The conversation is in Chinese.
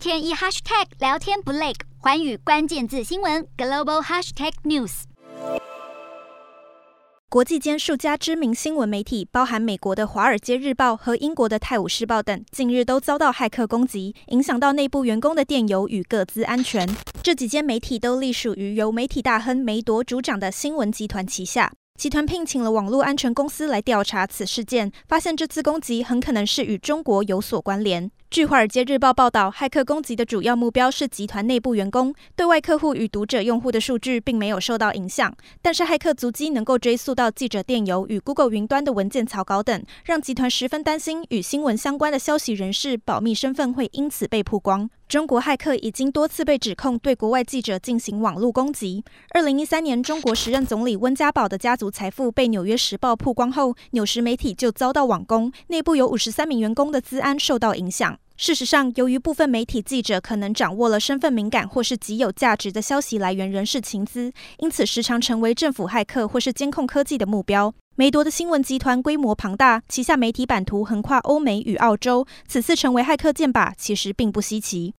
天一 hashtag 聊天不累，寰宇关键字新闻 global hashtag news。国际间数家知名新闻媒体，包含美国的《华尔街日报》和英国的《泰晤士报》等，近日都遭到骇客攻击，影响到内部员工的电邮与各资安全。这几间媒体都隶属于由媒体大亨梅铎主掌的新闻集团旗下。集团聘请了网络安全公司来调查此事件，发现这次攻击很可能是与中国有所关联。据《华尔街日报》报道，骇客攻击的主要目标是集团内部员工，对外客户与读者用户的数据并没有受到影响。但是，骇客足迹能够追溯到记者电邮与 Google 云端的文件草稿等，让集团十分担心与新闻相关的消息人士保密身份会因此被曝光。中国骇客已经多次被指控对国外记者进行网络攻击。二零一三年，中国时任总理温家宝的家族财富被《纽约时报》曝光后，纽时媒体就遭到网攻，内部有五十三名员工的资安受到影响。事实上，由于部分媒体记者可能掌握了身份敏感或是极有价值的消息来源人士情资，因此时常成为政府骇客或是监控科技的目标。梅铎的新闻集团规模庞大，旗下媒体版图横跨欧美与澳洲，此次成为骇客箭靶，其实并不稀奇。